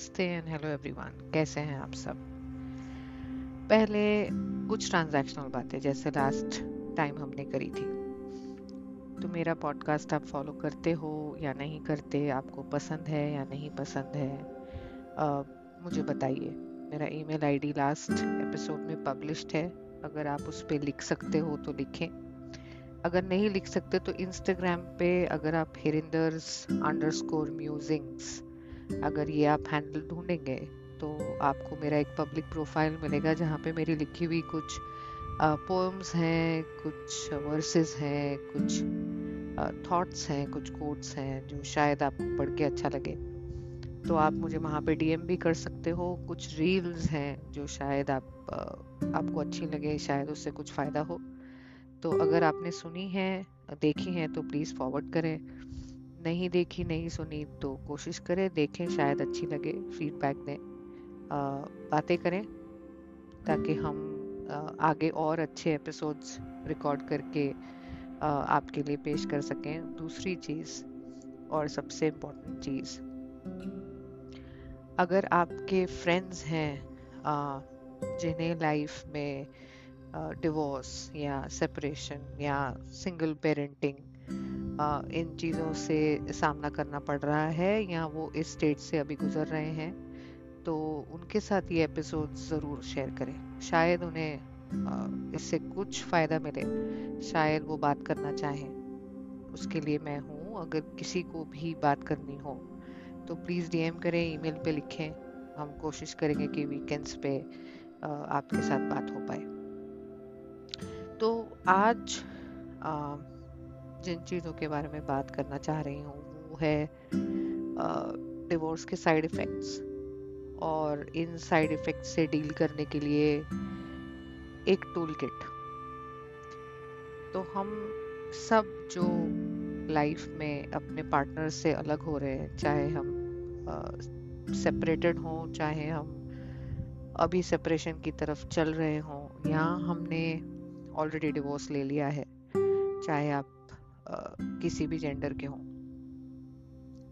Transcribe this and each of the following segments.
नमस्ते and hello everyone कैसे हैं आप सब? पहले कुछ ट्रांजैक्शनल बातें जैसे लास्ट टाइम हमने करी थी। तो मेरा पॉडकास्ट आप फॉलो करते हो या नहीं करते आपको पसंद है या नहीं पसंद है आ, मुझे बताइए। मेरा ईमेल आईडी लास्ट एपिसोड में पब्लिश्ड है। अगर आप उस पर लिख सकते हो तो लिखें। अगर नहीं लिख सकते तो इंस्टाग्राम पे अगर आप हिरिंदर्स अंडर स्कोर म्यूजिंग्स अगर ये आप हैंडल ढूंढेंगे तो आपको मेरा एक पब्लिक प्रोफ़ाइल मिलेगा जहाँ पे मेरी लिखी हुई कुछ पोएम्स हैं, कुछ वर्सेस हैं, कुछ थॉट्स हैं, कुछ कोट्स हैं जो शायद आपको पढ़ के अच्छा लगे। तो आप मुझे वहाँ पे डीएम भी कर सकते हो। कुछ रील्स हैं जो शायद आप आपको अच्छी लगे, शायद उससे कुछ फ़ायदा हो। तो अगर आपने सुनी है, देखी है तो प्लीज़ फॉरवर्ड करें। नहीं देखी, नहीं सुनी तो कोशिश करें, देखें, शायद अच्छी लगे फीडबैक दें। बातें करें, ताकि हम आगे और अच्छे एपिसोड्स रिकॉर्ड करके आपके लिए पेश कर सकें। दूसरी चीज़, और सबसे इम्पोर्टेंट चीज़, अगर आपके फ्रेंड्स हैं जिन्हें लाइफ में डिवोर्स या सेपरेशन या सिंगल पेरेंटिंग इन चीज़ों से सामना करना पड़ रहा है या वो इस स्टेज से अभी गुजर रहे हैं तो उनके साथ ये एपिसोड ज़रूर शेयर करें। शायद उन्हें इससे कुछ फ़ायदा मिले। शायद वो बात करना चाहें। उसके लिए मैं हूँ। अगर किसी को भी बात करनी हो तो प्लीज़ डीएम करें ईमेल पे लिखें। हम कोशिश करेंगे कि वीकेंड्स पे आपके साथ बात हो पाए। तो आज जिन चीज़ों के बारे में बात करना चाह रही हूँ, वो है डिवोर्स के साइड इफ़ेक्ट्स और इन साइड इफ़ेक्ट्स से डील करने के लिए एक टूल किट तो हम सब जो लाइफ में अपने पार्टनर से अलग हो रहे हैं, चाहे हम सेपरेटेड हों, चाहे हम अभी सेपरेशन की तरफ़ चल रहे हों, या हमने ऑलरेडी डिवोर्स ले लिया है, चाहे आप किसी भी जेंडर के हों।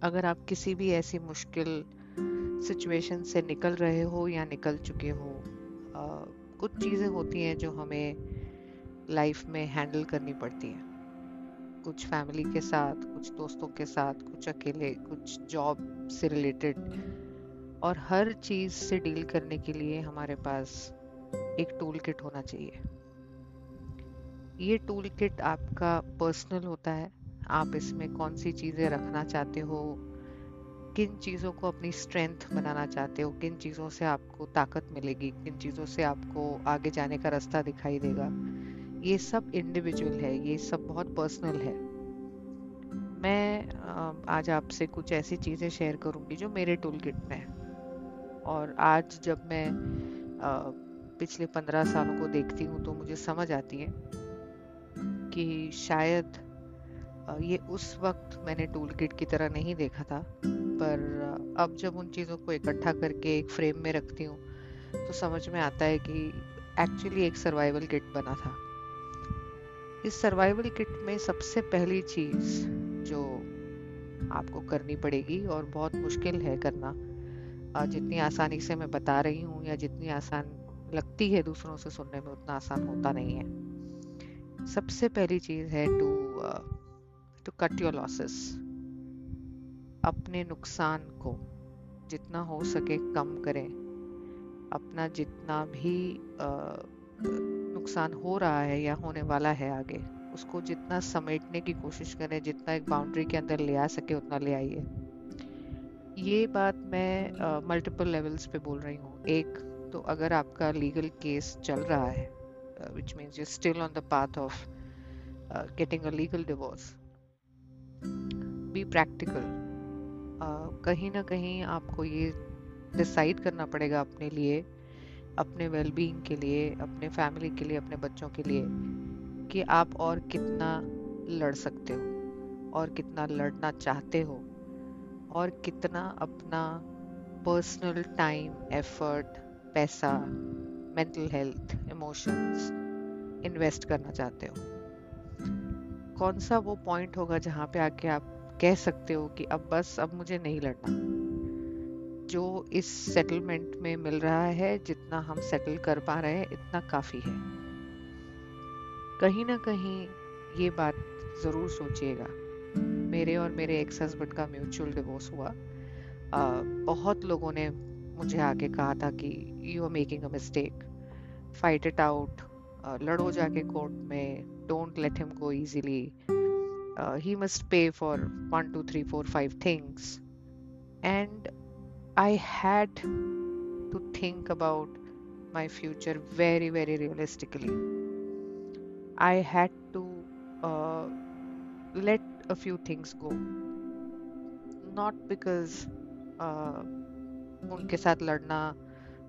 अगर आप किसी भी ऐसी मुश्किल सिचुएशन से निकल रहे हो या निकल चुके हो कुछ चीज़ें होती हैं जो हमें लाइफ में हैंडल करनी पड़ती हैं। कुछ फैमिली के साथ, कुछ दोस्तों के साथ, कुछ अकेले, कुछ जॉब से रिलेटेड और हर चीज़ से डील करने के लिए हमारे पास एक टूल किट होना चाहिए। ये टूल किट आपका पर्सनल होता है। आप इसमें कौन सी चीज़ें रखना चाहते हो? किन चीज़ों को अपनी स्ट्रेंथ बनाना चाहते हो? किन चीज़ों से आपको ताकत मिलेगी? किन चीज़ों से आपको आगे जाने का रास्ता दिखाई देगा? ये सब इंडिविजुअल है। ये सब बहुत पर्सनल है। मैं आज आपसे कुछ ऐसी चीज़ें शेयर करूँगी जो मेरे टूल किट में है। और आज जब मैं पिछले पंद्रह सालों को देखती हूँ तो मुझे समझ आती है। कि शायद ये उस वक्त मैंने टूल किट की तरह नहीं देखा था, पर अब जब उन चीज़ों को इकट्ठा करके एक फ्रेम में रखती हूँ तो समझ में आता है कि एक्चुअली एक सर्वाइवल किट बना था। इस सर्वाइवल किट में सबसे पहली चीज़ जो आपको करनी पड़ेगी और बहुत मुश्किल है करना जितनी आसानी से मैं बता रही हूँ या जितनी आसान लगती है दूसरों से सुनने में, उतना आसान होता नहीं है। सबसे पहली चीज़ है to to cut your losses अपने नुकसान को जितना हो सके कम करें. अपना जितना भी uh, नुकसान हो रहा है या होने वाला है आगे उसको जितना समेटने की कोशिश करें जितना एक बाउंड्री के अंदर ले आ सके उतना ले आइए. ये बात मैं मल्टीपल uh, लेवल्स पे बोल रही हूँ. एक तो अगर आपका लीगल केस चल रहा है uh, which means you're still on the path of uh, getting a legal divorce. Be practical. Uh, कहीं ना कहीं आपको ये डिसाइड करना पड़ेगा अपने लिए अपने वेलबींग के लिए अपने फैमिली के लिए अपने बच्चों के लिए कि आप और कितना लड़ सकते हो और कितना लड़ना चाहते हो और कितना अपना पर्सनल टाइम एफर्ट पैसा मेंटल हेल्थ इमोशंस इन्वेस्ट करना चाहते हो? कौन सा वो पॉइंट होगा जहाँ पे आके आप कह सकते हो कि अब बस अब मुझे नहीं लड़ना? जो इस सेटलमेंट में मिल रहा है जितना हम सेटल कर पा रहे हैं इतना काफ़ी है। कहीं ना कहीं ये बात ज़रूर सोचिएगा। मेरे और मेरे एक्स हस्बैंड का म्यूचुअल डिवोर्स हुआ। आ, बहुत लोगों ने मुझे आके कहा था कि you are making a mistake fight it out लड़ो जाके कोर्ट में don't let him go easily he must pay for one two three four five things and I had to think about my future very very realistically I had to let a few things go not because उनके साथ लड़ना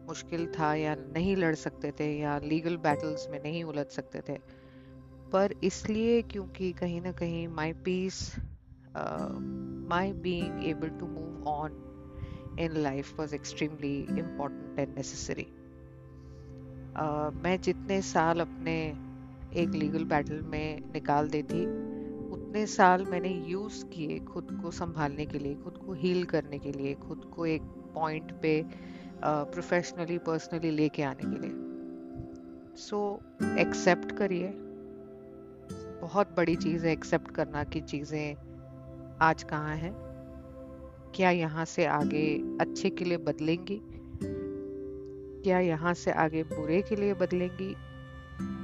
मुश्किल था या नहीं लड़ सकते थे या लीगल बैटल्स में नहीं उलझ सकते थे पर इसलिए क्योंकि कहीं ना कहीं my peace my being able to move on in life was extremely important and. Uh, मैं जितने साल अपने एक लीगल बैटल में निकाल देती उतने साल मैंने यूज़ किए खुद को संभालने के लिए खुद को हील करने के लिए खुद को एक पॉइंट पे प्रोफेशनली पर्सनली लेके आने के लिए। सो एक्सेप्ट करिए। बहुत बड़ी चीज़ है एक्सेप्ट करना कि चीज़ें आज कहाँ हैं। क्या यहाँ से आगे अच्छे के लिए बदलेंगी? क्या यहाँ से आगे बुरे के लिए बदलेंगी?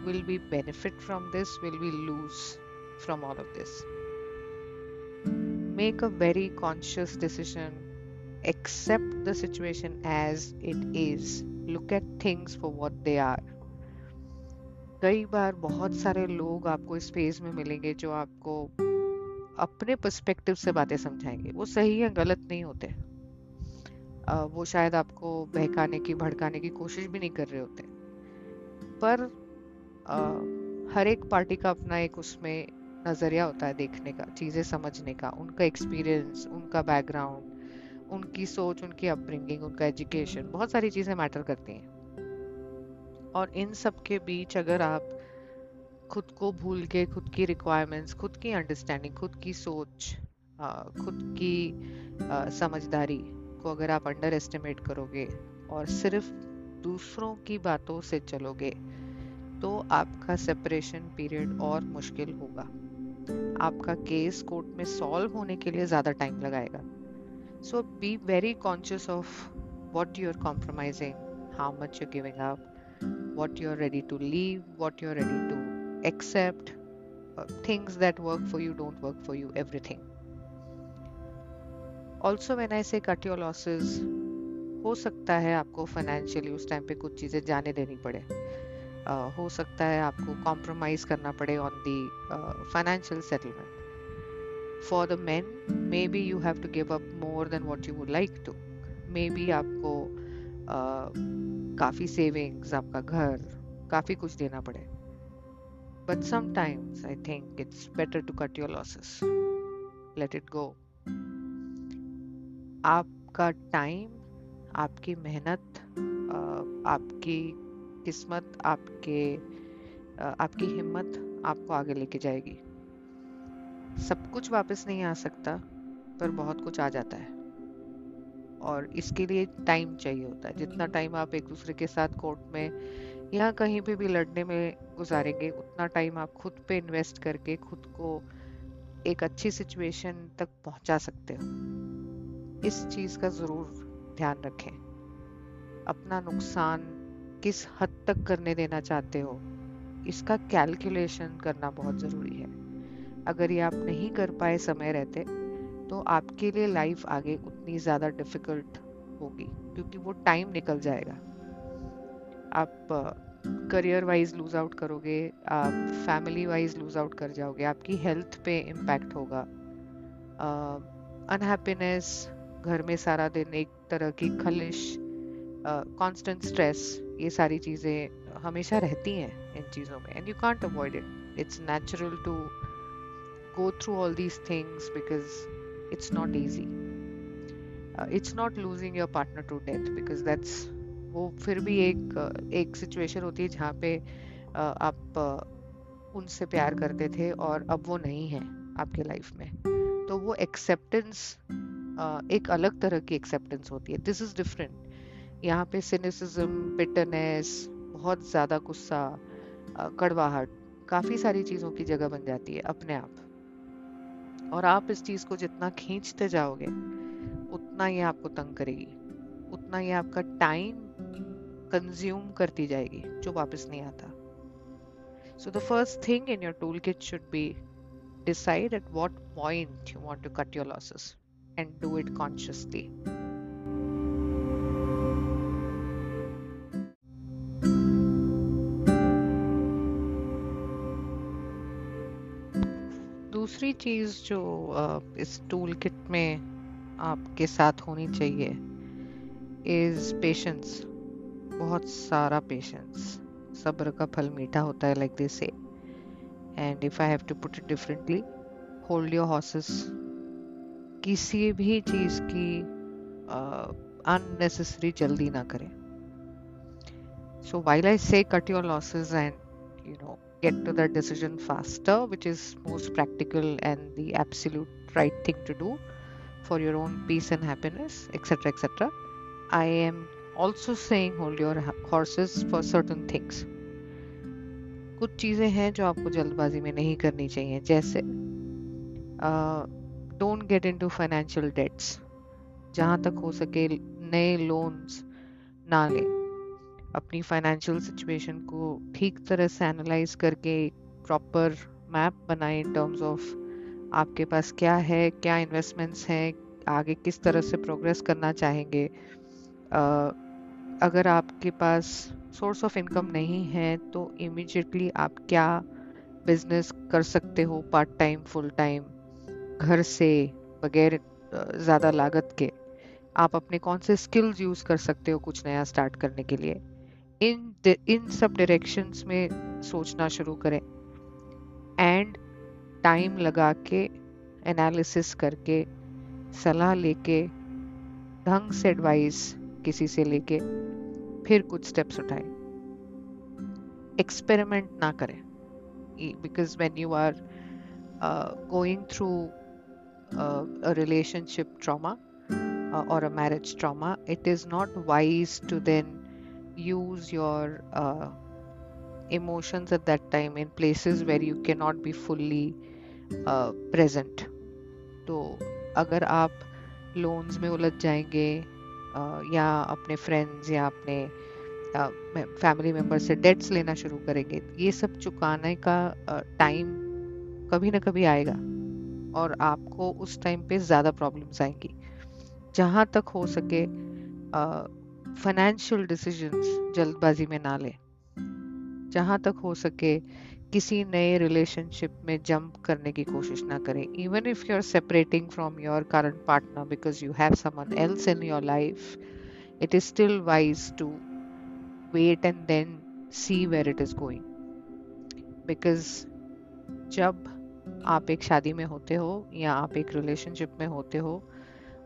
Will be benefit from this will be lose from all of this make a very conscious decision accept the situation as it is. Look at things for what they are. कई बार बहुत सारे लोग आपको इस फ़ेज़ में मिलेंगे जो आपको अपने पर्सपेक्टिव से बातें समझाएँगे। वो सही या गलत नहीं होते। वो शायद आपको बहकाने की भड़काने की कोशिश भी नहीं कर रहे होते। पर आ, हर एक पार्टी का अपना एक उसमें नज़रिया होता है देखने का चीज़ें समझने का उनका एक्सपीरियंस उनका बैकग्राउंड उनकी सोच, उनकी अपब्रिंगिंग उनका एजुकेशन बहुत सारी चीज़ें मैटर करती हैं। और इन सब के बीच अगर आप खुद को भूल के, खुद की रिक्वायरमेंट्स खुद की अंडरस्टैंडिंग खुद की सोच खुद की समझदारी को अगर आप अंडर एस्टिमेट करोगे और सिर्फ़ दूसरों की बातों से चलोगे तो आपका सेपरेशन पीरियड और मुश्किल होगा। आपका केस कोर्ट में सॉल्व होने के लिए ज़्यादा टाइम लगाएगा। So be very conscious of what you are compromising how much you giving up what you're ready to leave, what you're ready to accept uh, things that work for you don't work for you everything also when i say cut your losses हो सकता है आपको financially उस time पे कुछ चीज़ें जाने देनी पड़े uh, हो सकता है आपको कॉम्प्रोमाइज करना पड़े on the financial settlement for the man maybe you have to give up more than what you would like to maybe आपको काफ़ी सेविंग्स आपका घर, काफ़ी कुछ देना पड़े. But sometimes I think it's better to cut your losses let it go आपका time आपकी मेहनत आपकी किस्मत, आपके आपकी हिम्मत आपको आगे लेके जाएगी. सब कुछ वापस नहीं आ सकता, पर बहुत कुछ आ जाता है। और इसके लिए टाइम चाहिए होता है। जितना टाइम आप एक दूसरे के साथ कोर्ट में या कहीं पे भी लड़ने में गुजारेंगे, उतना टाइम आप खुद पे इन्वेस्ट करके खुद को एक अच्छी सिचुएशन तक पहुँचा सकते हो। इस चीज़ का ज़रूर ध्यान रखें। अपना नुकसान किस हद तक करने देना चाहते हो, इसका कैलकुलेशन करना बहुत ज़रूरी है। अगर ये आप नहीं कर पाए समय रहते तो आपके लिए लाइफ आगे उतनी ज़्यादा डिफ़िकल्ट होगी, क्योंकि वो टाइम निकल जाएगा। आप करियर वाइज लूज आउट करोगे, आप फैमिली वाइज लूज आउट कर जाओगे, आपकी हेल्थ पे इम्पैक्ट होगा। अनहैप्पीनेस घर में सारा दिन एक तरह की खलिश कांस्टेंट स्ट्रेस ये सारी चीज़ें हमेशा रहती हैं इन चीज़ों में and you can't avoid it it's natural to go through all these things because it's not easy. Uh, it's not losing your partner to death because that's वो फिर भी एक एक सिचुएशन होती है जहाँ पे आप उनसे प्यार करते थे और अब वो नहीं है आपके लाइफ में। तो वो एक्सेप्टेंस एक अलग तरह की एक्सेप्टेंस होती है। दिस इज़ डिफरेंट यहाँ पे सिनेसिज्म बिटरनेस बहुत ज़्यादा गुस्सा कड़वाहट काफ़ी सारी चीज़ों की जगह बन जाती है अपने आप। और आप इस चीज़ को जितना खींचते जाओगे, उतना ही आपको तंग करेगी उतना ही आपका टाइम कंज्यूम करती जाएगी, जो वापस नहीं आता so the first thing in your tool kit should be decide at what point you want to cut your losses and do it consciously. दूसरी चीज़ जो इस टूल किट में आपके साथ होनी चाहिए इज़ पेशेंस बहुत सारा पेशेंस सब्र का फल मीठा होता है like they say and if I have to put it differently hold your horses किसी भी चीज़ की अननेसेसरी uh, जल्दी ना करें. So while i say cut your losses and you know get to that decision faster which is most practical and the absolute right thing to do for your own peace and happiness etc etc i am also saying hold your horses for certain things कुछ चीज़ें हैं जो आपको जल्दबाजी में नहीं करनी चाहिए जैसे don't get into financial debts जहाँ तक हो सके नए लोन्स ना लें अपनी फाइनेंशियल सिचुएशन को ठीक तरह से एनालाइज करके प्रॉपर मैप बनाए इन टर्म्स ऑफ़ आपके पास क्या है, क्या इन्वेस्टमेंट्स हैं, आगे किस तरह से प्रोग्रेस करना चाहेंगे। अगर आपके पास सोर्स ऑफ़ इनकम नहीं है तो इमिजिएटली आप क्या बिज़नेस कर सकते हो पार्ट टाइम फुल टाइम घर से बगैर ज़्यादा लागत के? आप अपने कौन से स्किल्स यूज़ कर सकते हो कुछ नया स्टार्ट करने के लिए? इन इन सब डायरेक्शंस में सोचना शुरू करें। एंड टाइम लगा के एनालिसिस करके सलाह लेके ढंग से एडवाइस किसी से लेके फिर कुछ स्टेप्स उठाए। एक्सपेरिमेंट ना करें। Because when you are going through trauma uh, or a marriage trauma it is not wise to then use your uh, emotions at that time in places where you cannot be fully uh, present. तो अगर आप loans में उलझ जाएँगे या अपने friends या अपने फैमिली मेंबर से डेट्स लेना शुरू करेंगे ये सब चुकाने का टाइम कभी ना कभी आएगा और आपको उस टाइम पे ज़्यादा प्रॉब्लम्स आएँगी। जहाँ तक हो सके फाइनेंशियल डिसीजंस जल्दबाजी में ना लें। जहाँ तक हो सके किसी नए रिलेशनशिप में जंप करने की कोशिश ना करें। Even if you are separating from your current partner because you have someone else in your life it is still wise to wait and then see where it is going because जब आप एक शादी में होते हो या आप एक रिलेशनशिप में होते हो,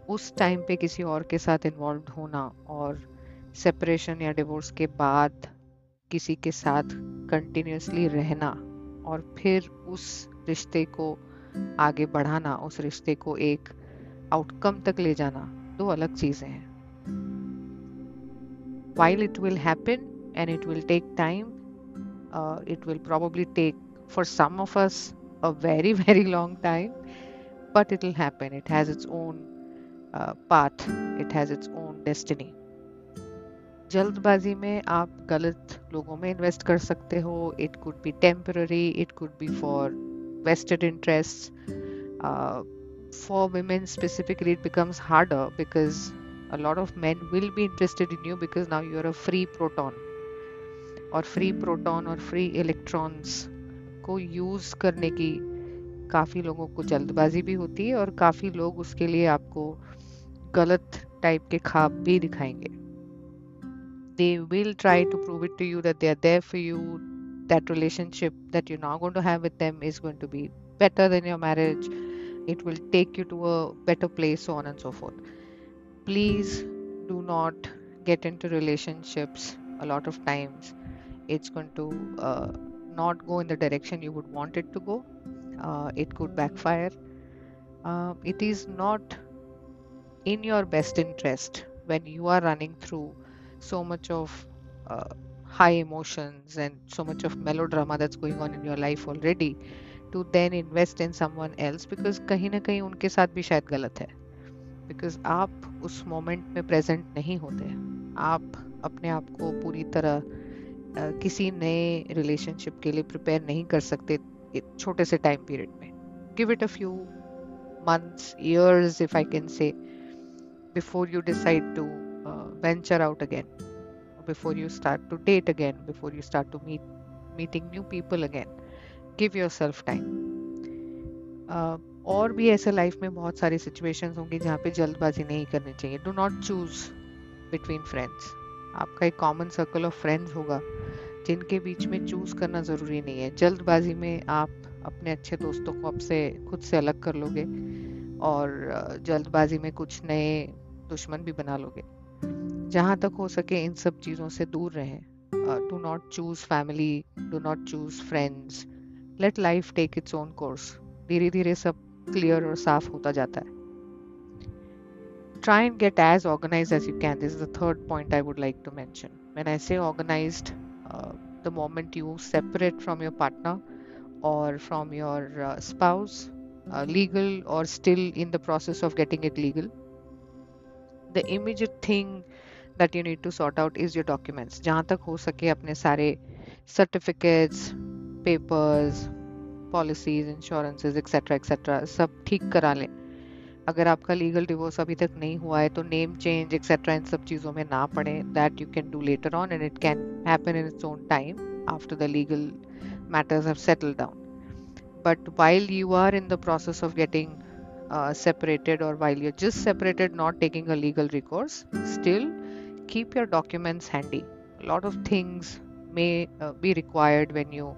उस टाइम पे किसी और के साथ इन्वॉल्व होना और सेपरेशन या डिवोर्स के बाद किसी के साथ कंटिन्यूसली रहना और फिर उस रिश्ते को आगे बढ़ाना, उस रिश्ते को एक आउटकम तक ले जाना, दो अलग चीज़ें हैं। While it will happen and it will take time it will probably take for some of us a very very long time but it will happen it has its own path it has its own destiny जल्दबाजी में आप गलत लोगों में invest कर सकते हो। It could be temporary it could be for vested interest for women specifically it becomes hard because a lot of man will be interested in you because now you are a free proton और free proton और free electrons को use करने की काफ़ी लोगों को जल्दबाजी भी होती है और काफ़ी लोग उसके लिए आपको गलत टाइप के खाब भी दिखाएँगे। They will try to prove it to you that they are there for you. That relationship that you're now going to have with them is going to be better than your marriage. It will take you to a better place so on and so forth. Please do not get into relationships a lot of times. It's going to uh, not go in the direction you would want it to go. Uh, it could backfire. Uh, it is not in your best interest when you are running through so much of uh, high emotions and so much of melodrama that's going on in your life already to then invest in someone else because कहीं ना कहीं उनके साथ भी शायद गलत है because आप उस मोमेंट में प्रेजेंट नहीं होते आप अपने आप को पूरी तरह uh, किसी नए रिलेशनशिप के लिए प्रिपेयर नहीं कर सकते छोटे से टाइम पीरियड में give it a few months years if i can say before you decide to uh, venture out again before you start to date again before you start to meet meeting new people again. Give yourself time. Uh, और भी ऐसे life में बहुत सारी situations होंगी जहाँ पे जल्दबाजी नहीं करनी चाहिए। Do not choose between friends आपका एक कॉमन सर्कल ऑफ़ फ्रेंड्स होगा जिनके बीच में चूज़ करना ज़रूरी नहीं है। जल्दबाजी में आप अपने अच्छे दोस्तों को आपसे खुद से अलग कर लोगे और जल्दबाजी में कुछ नए दुश्मन भी बना लोगे। जहाँ तक हो सके इन सब चीज़ों से दूर रहें। Do not choose family do not choose friends let life take its own course धीरे धीरे सब क्लियर और साफ़ होता जाता है। Try and get as organize as you can this the third point I would like to mention man I say organize the moment you separate from your partner और from your spouse legal और still in the process of getting it legal the immediate thing that you need to sort out is your documents जहाँ तक हो सके अपने सारे certificates papers policies insurances etc etc सब ठीक करा लें अगर आपका लीगल डिवोर्स अभी तक नहीं हुआ है तो नेम चेंज एक्सेट्रा इन सब चीज़ों में ना पड़े that you can do later on and it can happen in its own time after the legal matters have settled down but while you are in the process of getting uh, separated or while you're just separated not taking a legal recourse still keep your documents handy a lot of things may uh, be required when you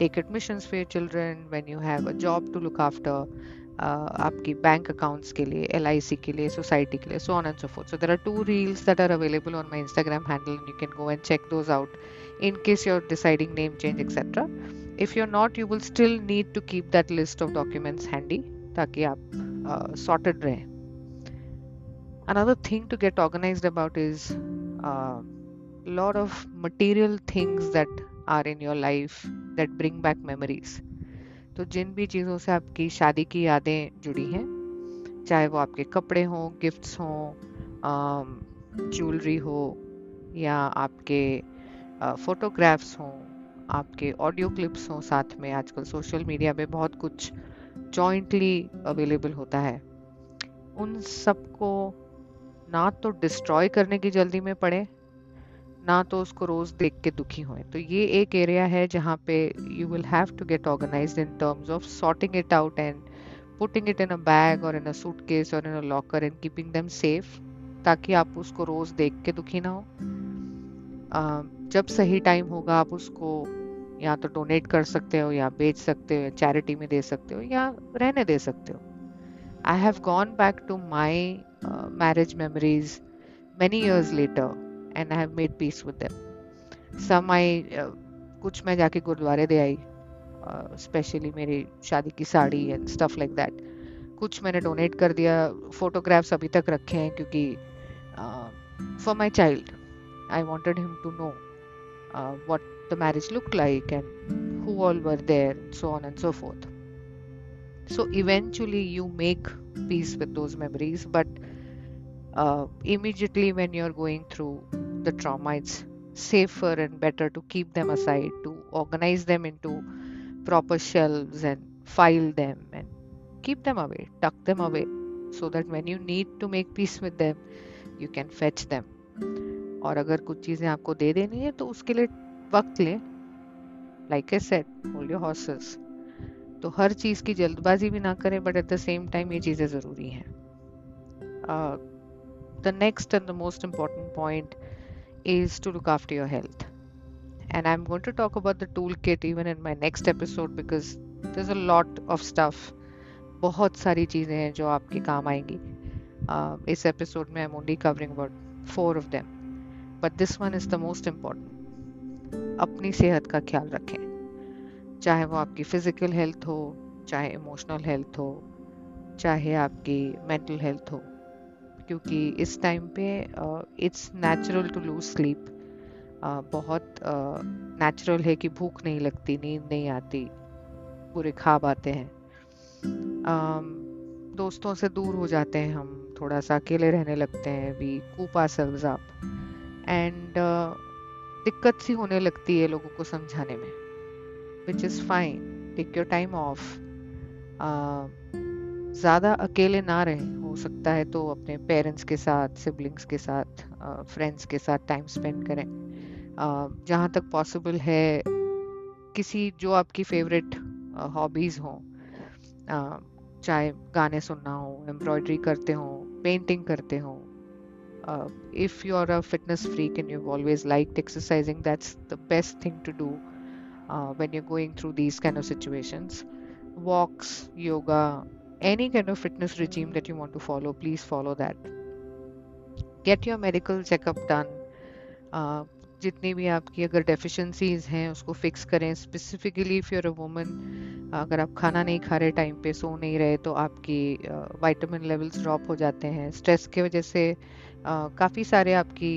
take admissions for your children when you have a job to look after uh, आपकी bank accounts के लिए L के लिए society के लिए so on and so forth so there are two reels that are available on my Instagram handle and you can go and check those out in case you're deciding name change etc if you're not you will still need to keep that list of documents handy ताकि आप uh, sorted रहे another thing to get organized about is a uh, lot of material things that are in your life that bring back memories. तो जिन भी चीज़ों से आपकी शादी की यादें जुड़ी हैं चाहे वो आपके कपड़े हों गिफ्ट्स हों ज्वेलरी हो या आपके फोटोग्राफ्स हों आपके ऑडियो क्लिप्स हों साथ में आजकल सोशल मीडिया पे बहुत कुछ जॉइंटली अवेलेबल होता है। उन सबको ना तो डिस्ट्रॉय करने की जल्दी में पड़े, ना तो उसको रोज देख के दुखी हुए। तो ये एक एरिया है जहाँ पे you will have to get organize in terms of sorting it out and putting it in a bag और इन अ सूटकेस और in a locker and keeping them safe ताकि आप उसको रोज देख के दुखी ना हो। जब सही टाइम होगा आप उसको या तो डोनेट कर सकते हो या बेच सकते हो या चैरिटी में दे सकते हो या रहने दे सकते हो। I have gone back to my marriage memories many years later and I have made peace with them some I कुछ मैं जाके गुरुद्वारे दे आई स्पेशली uh, मेरी शादी की sari and stuff like that कुछ मैंने डोनेट कर दिया फोटोग्राफ्स अभी तक रखे हैं क्योंकि for my child I wanted him to know uh, what the marriage looked like and who all were there, and so on and so forth. So eventually, you make peace with those memories, but uh, immediately when you're going through the trauma, it's safer and better to keep them aside, to organize them into proper shelves and file them and keep them away, tuck them away, so that when you need to make peace with them, you can fetch them. और अगर कुछ चीज़ें आपको दे देनी है तो उसके लिए वक्त लें like I said hold your horses तो हर चीज़ की जल्दबाजी भी ना करें but at the same time ये चीज़ें ज़रूरी हैं the next and the most important point is to look after your health. And I'm going to talk about the toolkit even in my next episode because there's a lot of stuff. बहुत सारी चीज़ें हैं जो आपके काम आएँगी uh, इस episode में I am only covering about four of them but this one is the most important अपनी सेहत का ख्याल रखें चाहे वो आपकी फ़िज़िकल हेल्थ हो चाहे इमोशनल हेल्थ हो चाहे आपकी मेंटल हेल्थ हो क्योंकि इस टाइम पे it's natural to lose sleep बहुत नेचुरल uh, है कि भूख नहीं लगती नींद नहीं आती बुरे खाब आते हैं। um, दोस्तों से दूर हो जाते हैं हम थोड़ा सा अकेले रहने लगते हैं we coop selves up and दिक्कत सी होने लगती है लोगों को समझाने में which is fine take your time off ज़्यादा अकेले ना रहें, हो सकता है तो अपने पेरेंट्स के साथ सिबलिंग्स के साथ फ्रेंड्स के साथ टाइम स्पेंड करें। जहाँ तक पॉसिबल है, किसी जो आपकी फेवरेट हॉबीज़ हों चाहे गाने सुनना हो एम्ब्रॉयडरी करते हों पेंटिंग करते हों if you are a fitness freak can you always like exercising that's the best thing to do when you going through these kind of situations walks yoga any kind of fitness regime that you want to follow please follow that. Get your medical checkup done. Uh, जितनी भी आपकी अगर deficiencies हैं उसको fix करें। Specifically if you're a woman अगर आप खाना नहीं खा रहे टाइम पे सो नहीं रहे तो आपकी वाइटामिन लेवल्स ड्रॉप हो जाते हैं। स्ट्रेस की वजह से काफ़ी सारे आपकी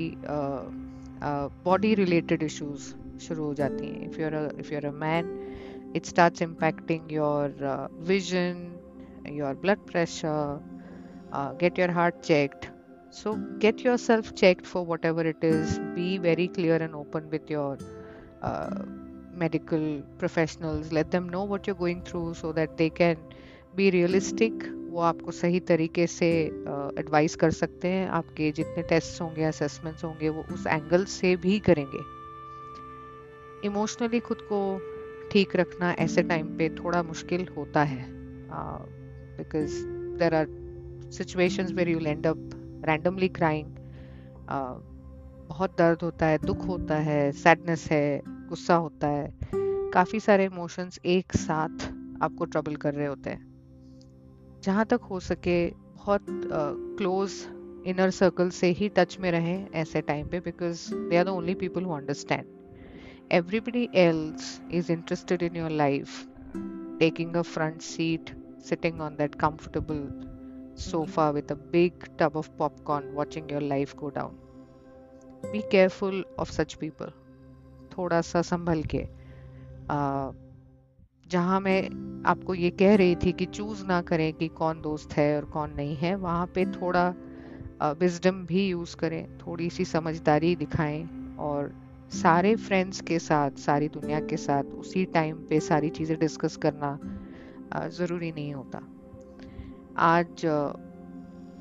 बॉडी रिलेटेड इश्यूज़ शुरू हो जाती हैं। If you're if you're a man it starts impacting your vision your blood pressure get your heart checked so get yourself checked for whatever it is be very clear and open with your uh, medical professionals let them know what you're going through so that they can be realistic वो आपको सही तरीके से advice uh, कर सकते हैं आपके जितने टेस्ट होंगे असेसमेंट्स होंगे वो उस एंगल से भी करेंगे इमोशनली खुद को ठीक रखना ऐसे टाइम पे थोड़ा मुश्किल होता है because there are situations where you end up randomly crying बहुत दर्द होता है, दुख होता है सैडनेस है, गुस्सा होता है। काफ़ी सारे इमोशंस एक साथ आपको ट्रबल कर रहे होते हैं। जहाँ तक हो सके बहुत क्लोज इनर सर्कल से ही टच में रहें ऐसे टाइम पे because they are the only people who understand everybody else is interested in your life, taking a front seat sitting on that comfortable sofa with a big tub of popcorn, watching your life go down. Be careful of such people. थोड़ा सा संभल के। जहाँ मैं आपको ये कह रही थी कि चूज़ ना करें कि कौन दोस्त है और कौन नहीं है, वहाँ पे थोड़ा विजडम भी यूज़ करें, थोड़ी सी समझदारी दिखाएँ और सारे फ्रेंड्स के साथ, सारी दुनिया के साथ उसी टाइम पे सारी चीज़ें डिस्कस करना ज़रूरी नहीं होता। आज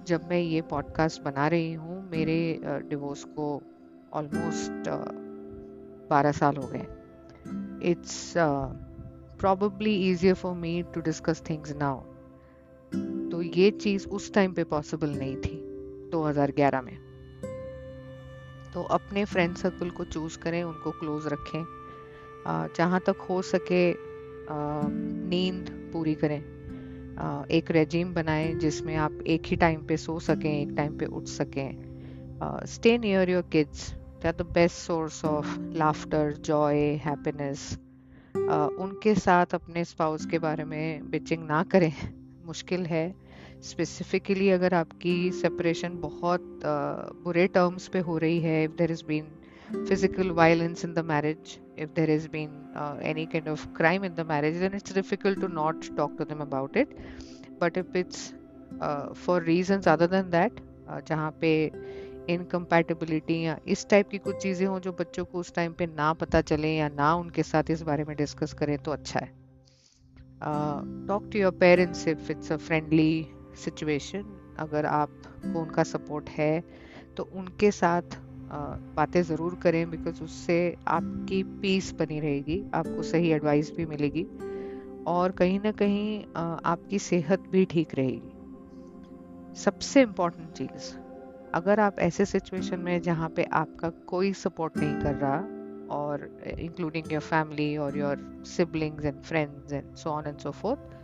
जब मैं ये पॉडकास्ट बना रही हूँ, मेरे डिवोर्स को ऑलमोस्ट बारह साल हो गए it's probably easier for me to discuss things now तो ये चीज़ उस टाइम पे पॉसिबल नहीं थी 2011 में। तो अपने फ्रेंड सर्कल को चूज़ करें, उनको क्लोज रखें। जहाँ तक हो सके नींद पूरी करें। एक रेजिम बनाएँ जिसमें आप एक ही टाइम पे सो सकें, एक टाइम पे उठ सकें। Stay near your kids they are the best source of laughter joy happiness उनके साथ अपने स्पाउस के बारे में बिचिंग ना करें। मुश्किल है। स्पेसिफिकली अगर आपकी सेपरेशन बहुत बुरे टर्म्स पे हो रही है if there is been physical violence in the marriage if there has been uh, any kind of crime in the marriage then it's difficult to not talk to them about it but if it's uh, for reasons other than that uh, जहाँ पे incompatibility या इस type की कुछ चीज़ें हों जो बच्चों को उस टाइम पे ना पता चले या ना उनके साथ इस बारे में डिस्कस करें तो अच्छा है talk to your parents if it's a friendly situation अगर आपको उनका सपोर्ट है तो उनके साथ uh, बातें ज़रूर करें बिकॉज़ उससे आपकी पीस बनी रहेगी, आपको सही एडवाइस भी मिलेगी और कहीं ना कहीं आपकी सेहत भी ठीक रहेगी। सबसे इम्पोर्टेंट चीज़, अगर आप ऐसे सिचुएशन में जहाँ पे आपका कोई सपोर्ट नहीं कर रहा और इंक्लूडिंग योर फैमिली और your siblings and friends and so on and so forth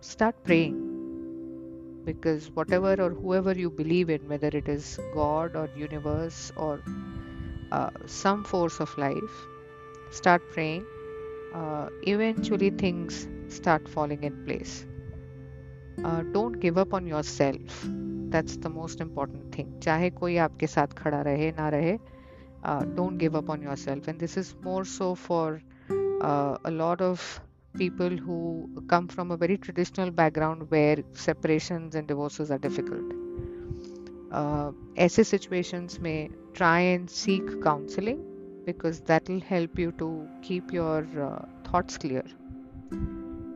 start praying because whatever or whoever you believe in whether it is god or universe or uh, some force of life start praying uh, eventually things start falling in place don't give up on yourself that's the most important thing चाहे कोई आपके साथ खड़ा रहे ना रहे don't give up on yourself and this is more so for a lot of people who come from a very traditional background where separations and divorces are difficult. Uh, ऐसे situations may try and seek counseling because that will help you to keep your uh, thoughts clear.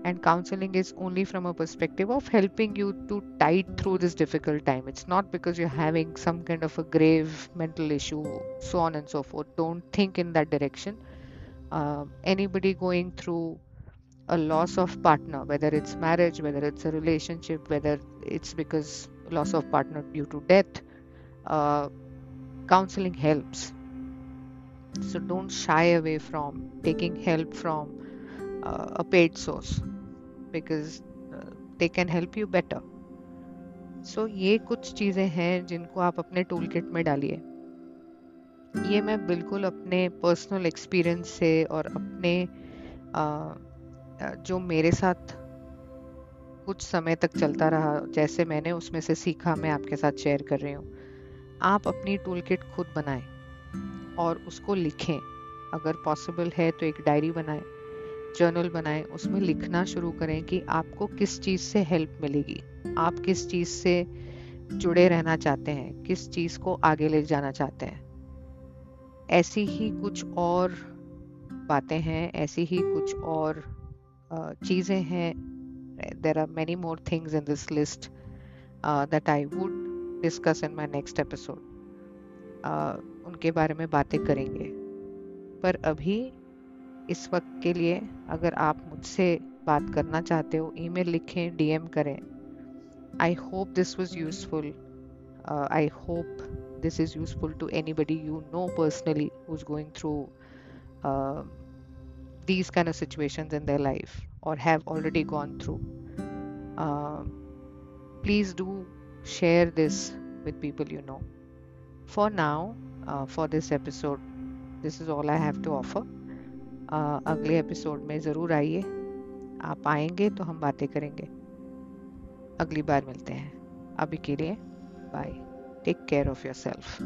And counseling is only from a perspective of helping you to tide through this difficult time. It's not because you're having some kind of a grave mental issue, so on and so forth. Don't think in that direction. Uh, anybody going through a loss of partner whether it's marriage whether it's a relationship whether it's because loss of partner due to death uh, counseling helps so don't shy away from taking help from uh, a paid source because uh, they can help you better so so, ये कुछ चीज़ें हैं जिनको आप अपने tool kit में डालिए ये मैं बिल्कुल अपने पर्सनल एक्सपीरियंस से और अपने uh, जो मेरे साथ कुछ समय तक चलता रहा, जैसे मैंने उसमें से सीखा, मैं आपके साथ शेयर कर रही हूँ। आप अपनी टूल किट खुद बनाएँ और उसको लिखें। अगर पॉसिबल है तो एक डायरी बनाएँ जर्नल बनाएँ, उसमें लिखना शुरू करें कि आपको किस चीज़ से हेल्प मिलेगी। आप किस चीज़ से जुड़े रहना चाहते हैं, किस चीज़ को आगे ले जाना चाहते हैं। ऐसी ही कुछ और बातें हैं, ऐसी ही कुछ और चीज़ें हैं there are many more things in this list that I would discuss in my next episode उनके बारे में बातें करेंगे। पर अभी इस वक्त के लिए अगर आप मुझसे बात करना चाहते हो ईमेल लिखें डीएम करें। I hope this was useful I hope this is useful to anybody you know personally who's going going uh, these kind of situations in their life or have already gone through. Uh, please do share this with people you know. For now, uh, for this episode, this is all I have to offer. Uh, अगले episode में ज़रूर आइए आप आएँगे तो हम बातें करेंगे अगली बार मिलते हैं अभी के लिए bye take care of yourself